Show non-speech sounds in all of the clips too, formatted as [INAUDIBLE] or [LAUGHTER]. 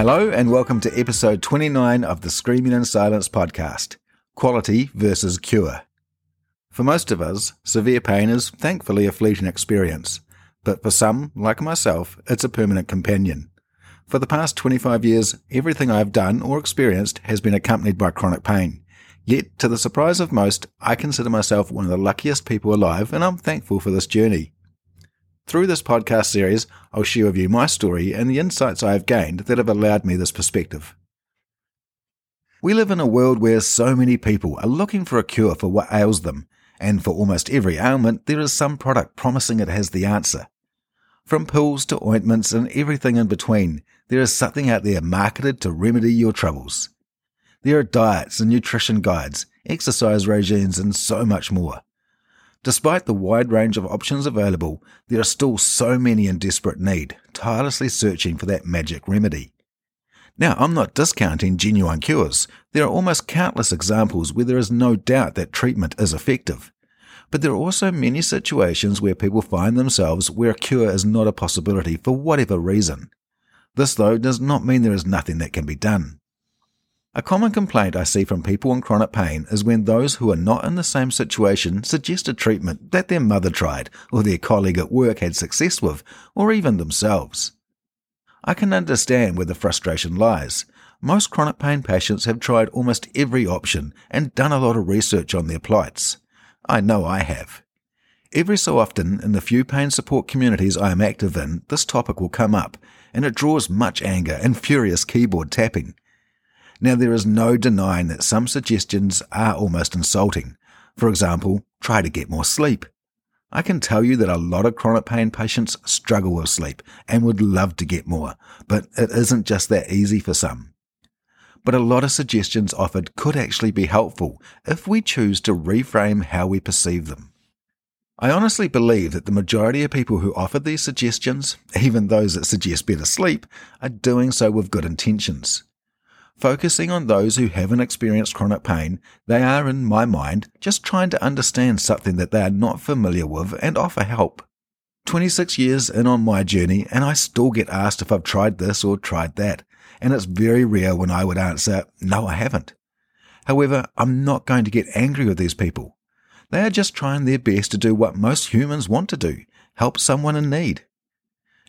Hello, and welcome to episode 29 of the Screaming in Silence podcast Quality versus Cure. For most of us, severe pain is thankfully a fleeting experience, but for some, like myself, it's a permanent companion. For the past 25 years, everything I've done or experienced has been accompanied by chronic pain. Yet, to the surprise of most, I consider myself one of the luckiest people alive, and I'm thankful for this journey. Through this podcast series, I'll share with you my story and the insights I have gained that have allowed me this perspective. We live in a world where so many people are looking for a cure for what ails them, and for almost every ailment, there is some product promising it has the answer. From pills to ointments and everything in between, there is something out there marketed to remedy your troubles. There are diets and nutrition guides, exercise regimes, and so much more. Despite the wide range of options available, there are still so many in desperate need, tirelessly searching for that magic remedy. Now, I'm not discounting genuine cures. There are almost countless examples where there is no doubt that treatment is effective. But there are also many situations where people find themselves where a cure is not a possibility for whatever reason. This, though, does not mean there is nothing that can be done. A common complaint I see from people in chronic pain is when those who are not in the same situation suggest a treatment that their mother tried, or their colleague at work had success with, or even themselves. I can understand where the frustration lies. Most chronic pain patients have tried almost every option and done a lot of research on their plights. I know I have. Every so often, in the few pain support communities I am active in, this topic will come up, and it draws much anger and furious keyboard tapping. Now, there is no denying that some suggestions are almost insulting. For example, try to get more sleep. I can tell you that a lot of chronic pain patients struggle with sleep and would love to get more, but it isn't just that easy for some. But a lot of suggestions offered could actually be helpful if we choose to reframe how we perceive them. I honestly believe that the majority of people who offer these suggestions, even those that suggest better sleep, are doing so with good intentions. Focusing on those who haven't experienced chronic pain, they are, in my mind, just trying to understand something that they are not familiar with and offer help. 26 years in on my journey, and I still get asked if I've tried this or tried that, and it's very rare when I would answer, no, I haven't. However, I'm not going to get angry with these people. They are just trying their best to do what most humans want to do help someone in need.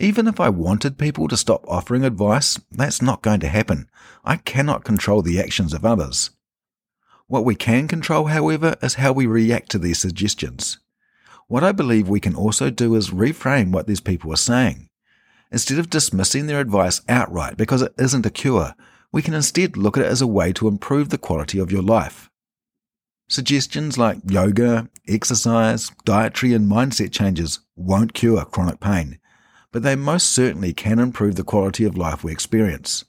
Even if I wanted people to stop offering advice, that's not going to happen. I cannot control the actions of others. What we can control, however, is how we react to these suggestions. What I believe we can also do is reframe what these people are saying. Instead of dismissing their advice outright because it isn't a cure, we can instead look at it as a way to improve the quality of your life. Suggestions like yoga, exercise, dietary, and mindset changes won't cure chronic pain, but they most certainly can improve the quality of life we experience.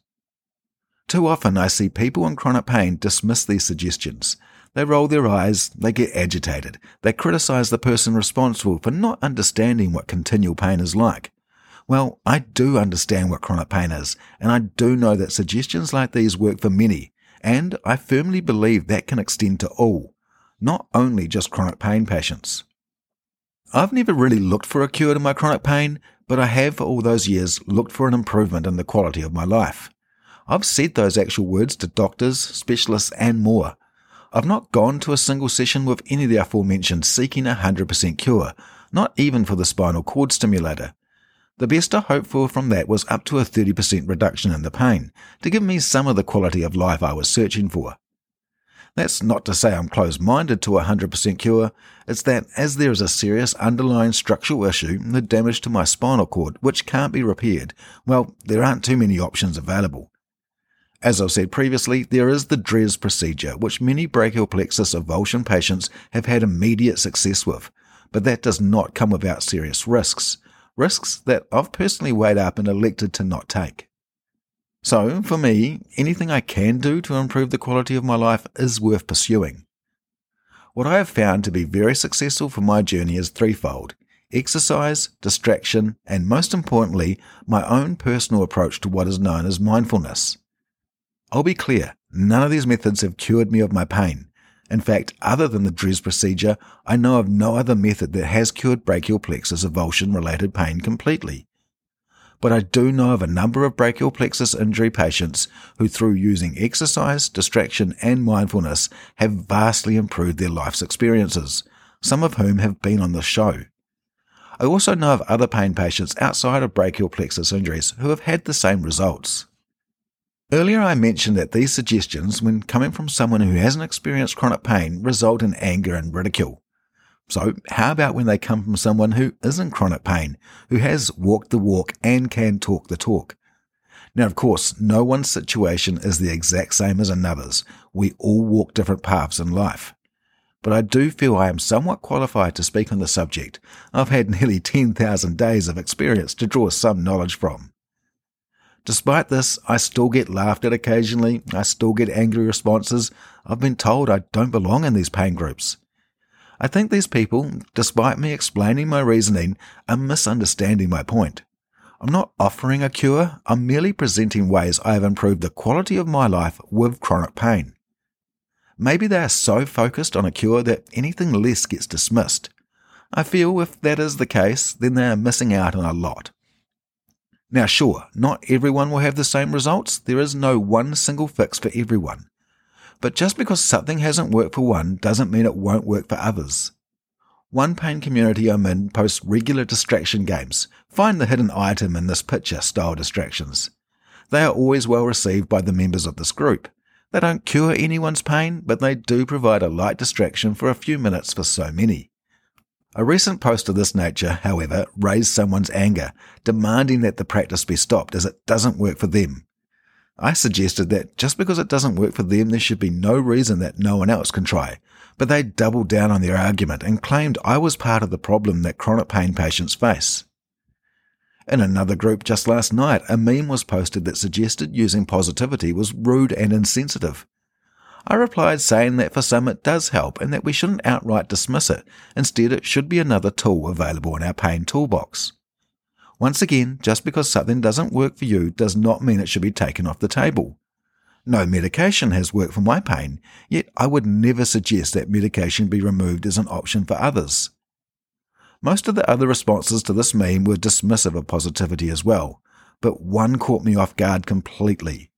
Too often I see people in chronic pain dismiss these suggestions. They roll their eyes, they get agitated, they criticize the person responsible for not understanding what continual pain is like. Well, I do understand what chronic pain is, and I do know that suggestions like these work for many, and I firmly believe that can extend to all, not only just chronic pain patients. I've never really looked for a cure to my chronic pain, but I have for all those years looked for an improvement in the quality of my life. I've said those actual words to doctors, specialists, and more. I've not gone to a single session with any of the aforementioned seeking a 100% cure, not even for the spinal cord stimulator. The best I hoped for from that was up to a 30% reduction in the pain, to give me some of the quality of life I was searching for. That's not to say I'm closed minded to a 100% cure, it's that as there is a serious underlying structural issue, the damage to my spinal cord, which can't be repaired, well, there aren't too many options available. As I've said previously, there is the DREZ procedure, which many brachial plexus avulsion patients have had immediate success with, but that does not come without serious risks. Risks that I've personally weighed up and elected to not take. So, for me, anything I can do to improve the quality of my life is worth pursuing. What I have found to be very successful for my journey is threefold exercise, distraction, and most importantly, my own personal approach to what is known as mindfulness. I'll be clear, none of these methods have cured me of my pain. In fact, other than the DREZ procedure, I know of no other method that has cured brachial plexus avulsion related pain completely. But I do know of a number of brachial plexus injury patients who, through using exercise, distraction, and mindfulness, have vastly improved their life's experiences, some of whom have been on the show. I also know of other pain patients outside of brachial plexus injuries who have had the same results. Earlier, I mentioned that these suggestions, when coming from someone who hasn't experienced chronic pain, result in anger and ridicule. So, how about when they come from someone who isn't chronic pain, who has walked the walk and can talk the talk? Now, of course, no one's situation is the exact same as another's. We all walk different paths in life. But I do feel I am somewhat qualified to speak on the subject. I've had [LAUGHS] nearly 10,000 days of experience to draw some knowledge from. Despite this, I still get laughed at occasionally. I still get angry responses. I've been told I don't belong in these pain groups. I think these people, despite me explaining my reasoning, are misunderstanding my point. I'm not offering a cure, I'm merely presenting ways I have improved the quality of my life with chronic pain. Maybe they are so focused on a cure that anything less gets dismissed. I feel if that is the case, then they are missing out on a lot. Now, sure, not everyone will have the same results. There is no one single fix for everyone. But just because something hasn't worked for one doesn't mean it won't work for others. One pain community I'm in posts regular distraction games. Find the hidden item in this picture style distractions. They are always well received by the members of this group. They don't cure anyone's pain, but they do provide a light distraction for a few minutes for so many. A recent post of this nature, however, raised someone's anger, demanding that the practice be stopped as it doesn't work for them. I suggested that just because it doesn't work for them, there should be no reason that no one else can try. But they doubled down on their argument and claimed I was part of the problem that chronic pain patients face. In another group just last night, a meme was posted that suggested using positivity was rude and insensitive. I replied saying that for some it does help and that we shouldn't outright dismiss it. Instead, it should be another tool available in our pain toolbox. Once again, just because something doesn't work for you does not mean it should be taken off the table. No medication has worked for my pain, yet I would never suggest that medication be removed as an option for others. Most of the other responses to this meme were dismissive of positivity as well, but one caught me off guard completely.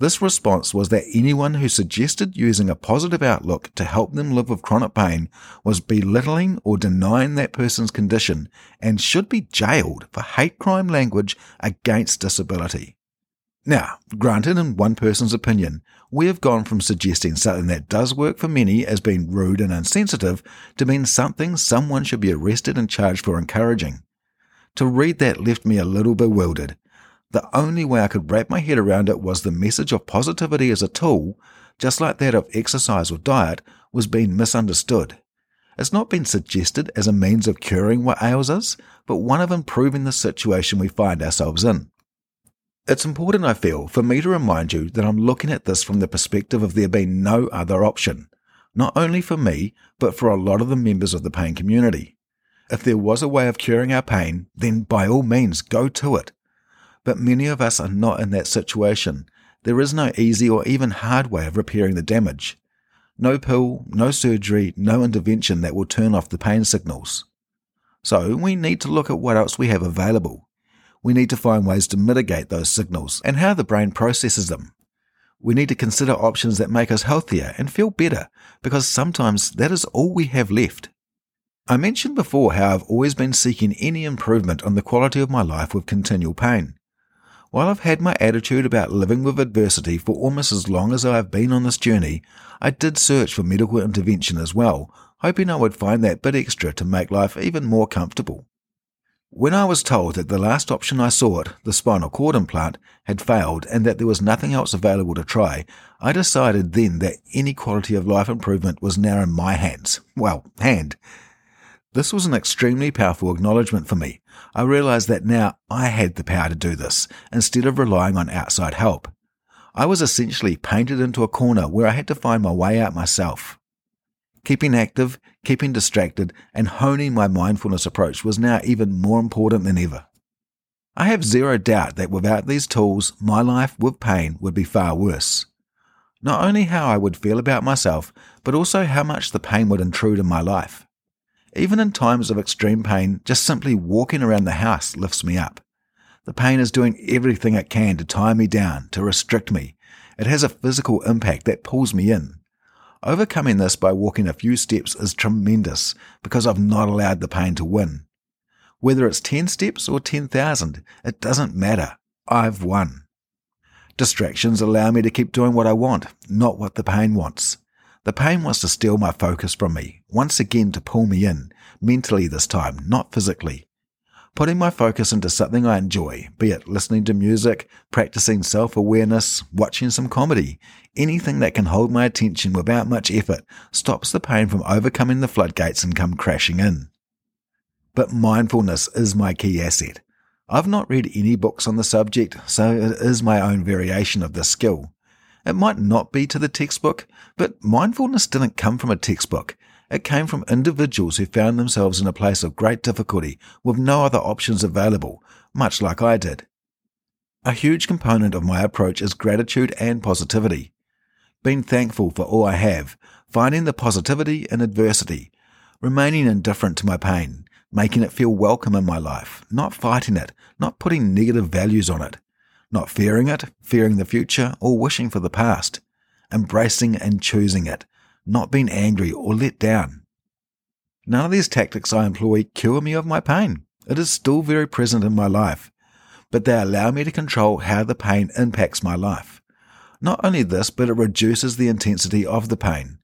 This response was that anyone who suggested using a positive outlook to help them live with chronic pain was belittling or denying that person's condition and should be jailed for hate crime language against disability. Now, granted in one person's opinion, we have gone from suggesting something that does work for many as being rude and insensitive to being something someone should be arrested and charged for encouraging. To read that left me a little bewildered the only way I could wrap my head around it was the message of positivity as a tool, just like that of exercise or diet, was being misunderstood. It's not been suggested as a means of curing what ails us, but one of improving the situation we find ourselves in. It's important, I feel, for me to remind you that I'm looking at this from the perspective of there being no other option, not only for me, but for a lot of the members of the pain community. If there was a way of curing our pain, then by all means go to it. But many of us are not in that situation. There is no easy or even hard way of repairing the damage. No pill, no surgery, no intervention that will turn off the pain signals. So we need to look at what else we have available. We need to find ways to mitigate those signals and how the brain processes them. We need to consider options that make us healthier and feel better because sometimes that is all we have left. I mentioned before how I've always been seeking any improvement on the quality of my life with continual pain. While I've had my attitude about living with adversity for almost as long as I have been on this journey, I did search for medical intervention as well, hoping I would find that bit extra to make life even more comfortable. When I was told that the last option I sought, the spinal cord implant, had failed and that there was nothing else available to try, I decided then that any quality of life improvement was now in my hands. Well, hand. This was an extremely powerful acknowledgement for me. I realized that now I had the power to do this instead of relying on outside help. I was essentially painted into a corner where I had to find my way out myself. Keeping active, keeping distracted, and honing my mindfulness approach was now even more important than ever. I have zero doubt that without these tools, my life with pain would be far worse. Not only how I would feel about myself, but also how much the pain would intrude in my life. Even in times of extreme pain, just simply walking around the house lifts me up. The pain is doing everything it can to tie me down, to restrict me. It has a physical impact that pulls me in. Overcoming this by walking a few steps is tremendous because I've not allowed the pain to win. Whether it's 10 steps or 10,000, it doesn't matter. I've won. Distractions allow me to keep doing what I want, not what the pain wants. The pain wants to steal my focus from me, once again to pull me in, mentally this time, not physically putting my focus into something I enjoy, be it listening to music, practicing self awareness, watching some comedy, anything that can hold my attention without much effort stops the pain from overcoming the floodgates and come crashing in. But mindfulness is my key asset. I've not read any books on the subject, so it is my own variation of this skill. It might not be to the textbook, but mindfulness didn't come from a textbook. It came from individuals who found themselves in a place of great difficulty with no other options available, much like I did. A huge component of my approach is gratitude and positivity. Being thankful for all I have, finding the positivity in adversity, remaining indifferent to my pain, making it feel welcome in my life, not fighting it, not putting negative values on it, not fearing it, fearing the future, or wishing for the past, embracing and choosing it, not being angry or let down. None of these tactics I employ cure me of my pain. It is still very present in my life, but they allow me to control how the pain impacts my life. Not only this, but it reduces the intensity of the pain.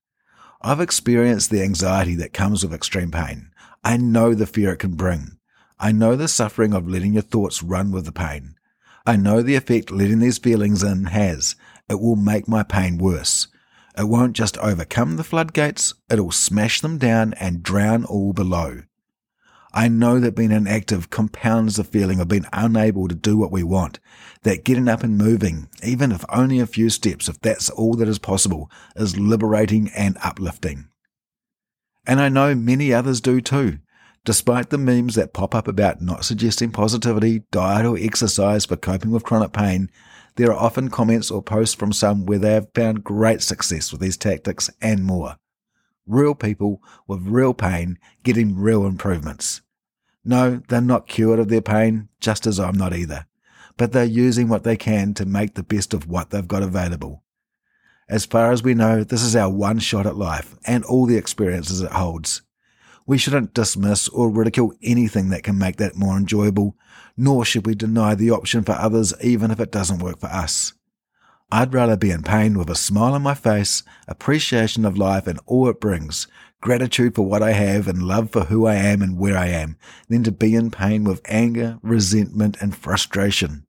I've experienced the anxiety that comes with extreme pain. I know the fear it can bring. I know the suffering of letting your thoughts run with the pain. I know the effect letting these feelings in has. It will make my pain worse. It won't just overcome the floodgates, it'll smash them down and drown all below. I know that being inactive compounds the feeling of being unable to do what we want, that getting up and moving, even if only a few steps, if that's all that is possible, is liberating and uplifting. And I know many others do too. Despite the memes that pop up about not suggesting positivity, diet, or exercise for coping with chronic pain, there are often comments or posts from some where they have found great success with these tactics and more. Real people with real pain getting real improvements. No, they're not cured of their pain, just as I'm not either, but they're using what they can to make the best of what they've got available. As far as we know, this is our one shot at life and all the experiences it holds. We shouldn't dismiss or ridicule anything that can make that more enjoyable, nor should we deny the option for others even if it doesn't work for us. I'd rather be in pain with a smile on my face, appreciation of life and all it brings, gratitude for what I have and love for who I am and where I am, than to be in pain with anger, resentment and frustration.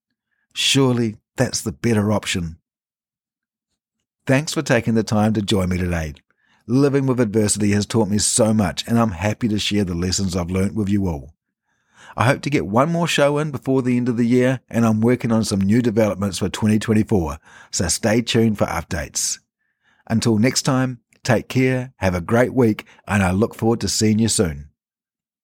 Surely that's the better option. Thanks for taking the time to join me today. Living with adversity has taught me so much, and I'm happy to share the lessons I've learnt with you all. I hope to get one more show in before the end of the year, and I'm working on some new developments for 2024, so stay tuned for updates. Until next time, take care, have a great week, and I look forward to seeing you soon.